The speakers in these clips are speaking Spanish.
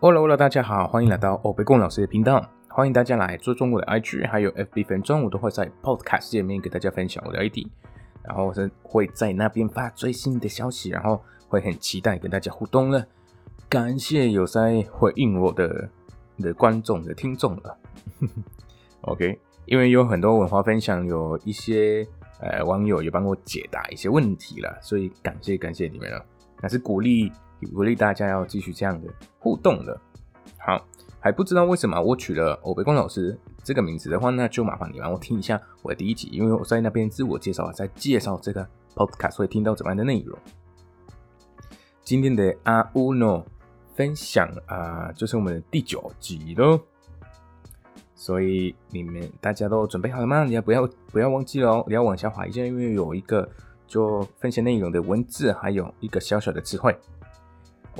Hola Hola，大家好，欢迎来到欧贝贡老师的频道。欢迎大家来做中国的 IG，还有 FB 粉专，我都会在 Podcast 界面给大家分享我的 ID，然后是会在那边发最新的消息，然后会很期待跟大家互动了。感谢有在回应我的的观众的听众了。OK，因为有很多文化分享，有一些呃网友也帮我解答一些问题了，所以感谢感谢你们了，那是鼓励。鼓励大家要继续这样的互动的。好，还不知道为什么我取了欧北光老师这个名字的话，那就麻烦你帮我听一下我的第一集，因为我在那边自我介绍啊，在介绍这个 podcast 会听到怎么样的内容。今天的阿乌诺分享啊，就是我们的第九集喽。所以你们大家都准备好了吗？你要不要不要忘记了哦，你要往下滑一下，因为有一个就分享内容的文字，还有一个小小的词汇。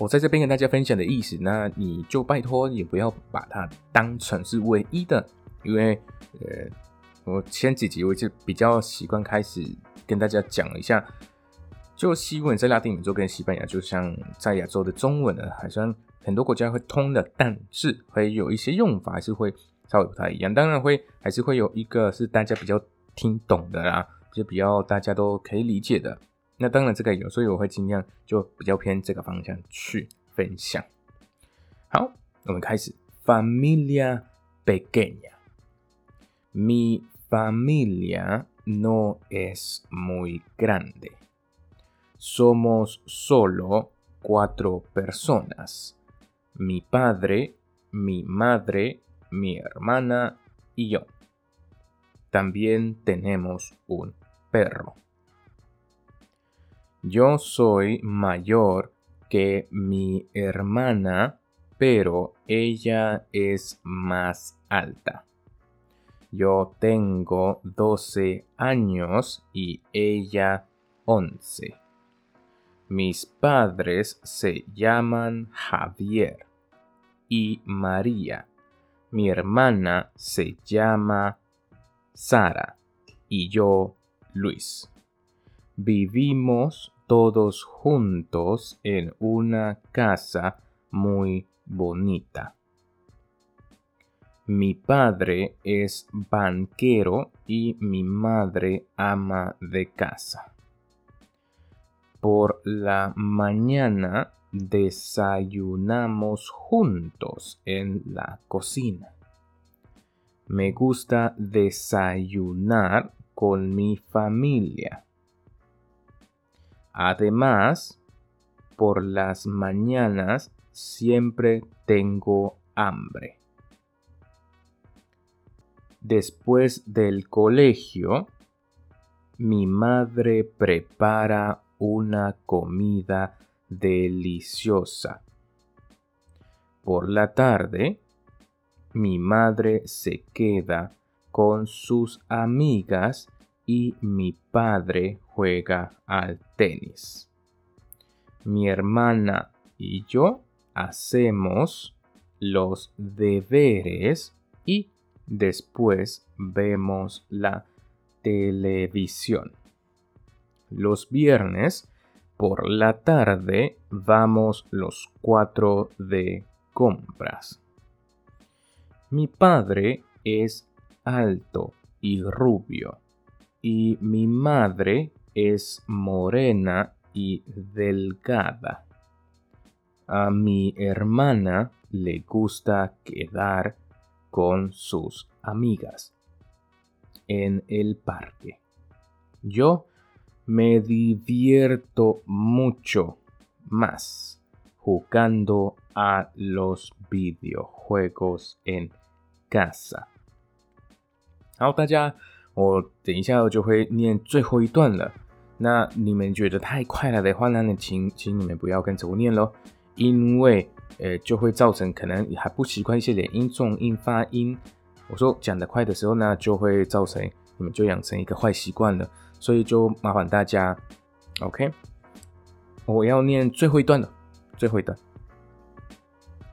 我在这边跟大家分享的意思，那你就拜托也不要把它当成是唯一的，因为呃，我前几集我就比较习惯开始跟大家讲一下，就西文在拉丁美洲跟西班牙，就像在亚洲的中文呢，好像很多国家会通的，但是会有一些用法还是会稍微不太一样。当然会还是会有一个是大家比较听懂的啦，就比较大家都可以理解的。那当然，这个有，所以我会尽量就比较偏这个方向去分享。好，我们开始。Familia pequeña. Mi familia no es muy grande. Somos solo cuatro personas. Mi padre, mi madre, mi hermana y yo. También tenemos un perro. Yo soy mayor que mi hermana, pero ella es más alta. Yo tengo 12 años y ella 11. Mis padres se llaman Javier y María. Mi hermana se llama Sara y yo Luis. Vivimos todos juntos en una casa muy bonita. Mi padre es banquero y mi madre ama de casa. Por la mañana desayunamos juntos en la cocina. Me gusta desayunar con mi familia. Además, por las mañanas siempre tengo hambre. Después del colegio, mi madre prepara una comida deliciosa. Por la tarde, mi madre se queda con sus amigas y mi padre juega al tenis. Mi hermana y yo hacemos los deberes y después vemos la televisión. Los viernes por la tarde vamos los cuatro de compras. Mi padre es alto y rubio y mi madre es morena y delgada. A mi hermana le gusta quedar con sus amigas en el parque. Yo me divierto mucho más jugando a los videojuegos en casa. 我等一下就会念最后一段了。那你们觉得太快了的话呢？请请你们不要跟着我念喽，因为呃就会造成可能你还不习惯一些连音重音发音。我说讲得快的时候呢，就会造成你们就养成一个坏习惯了，所以就麻烦大家，OK？我要念最后一段了，最后一段。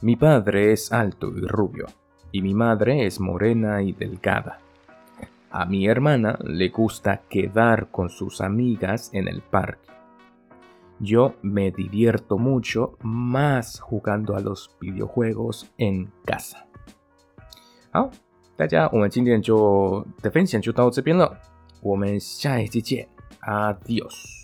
Mi padre es alto y rubio, y mi madre es morena y delgada. A mi hermana le gusta quedar con sus amigas en el parque. Yo me divierto mucho más jugando a los videojuegos en casa。好，大家，我们今天就的分享就到这边了，我们下一期见，Adios。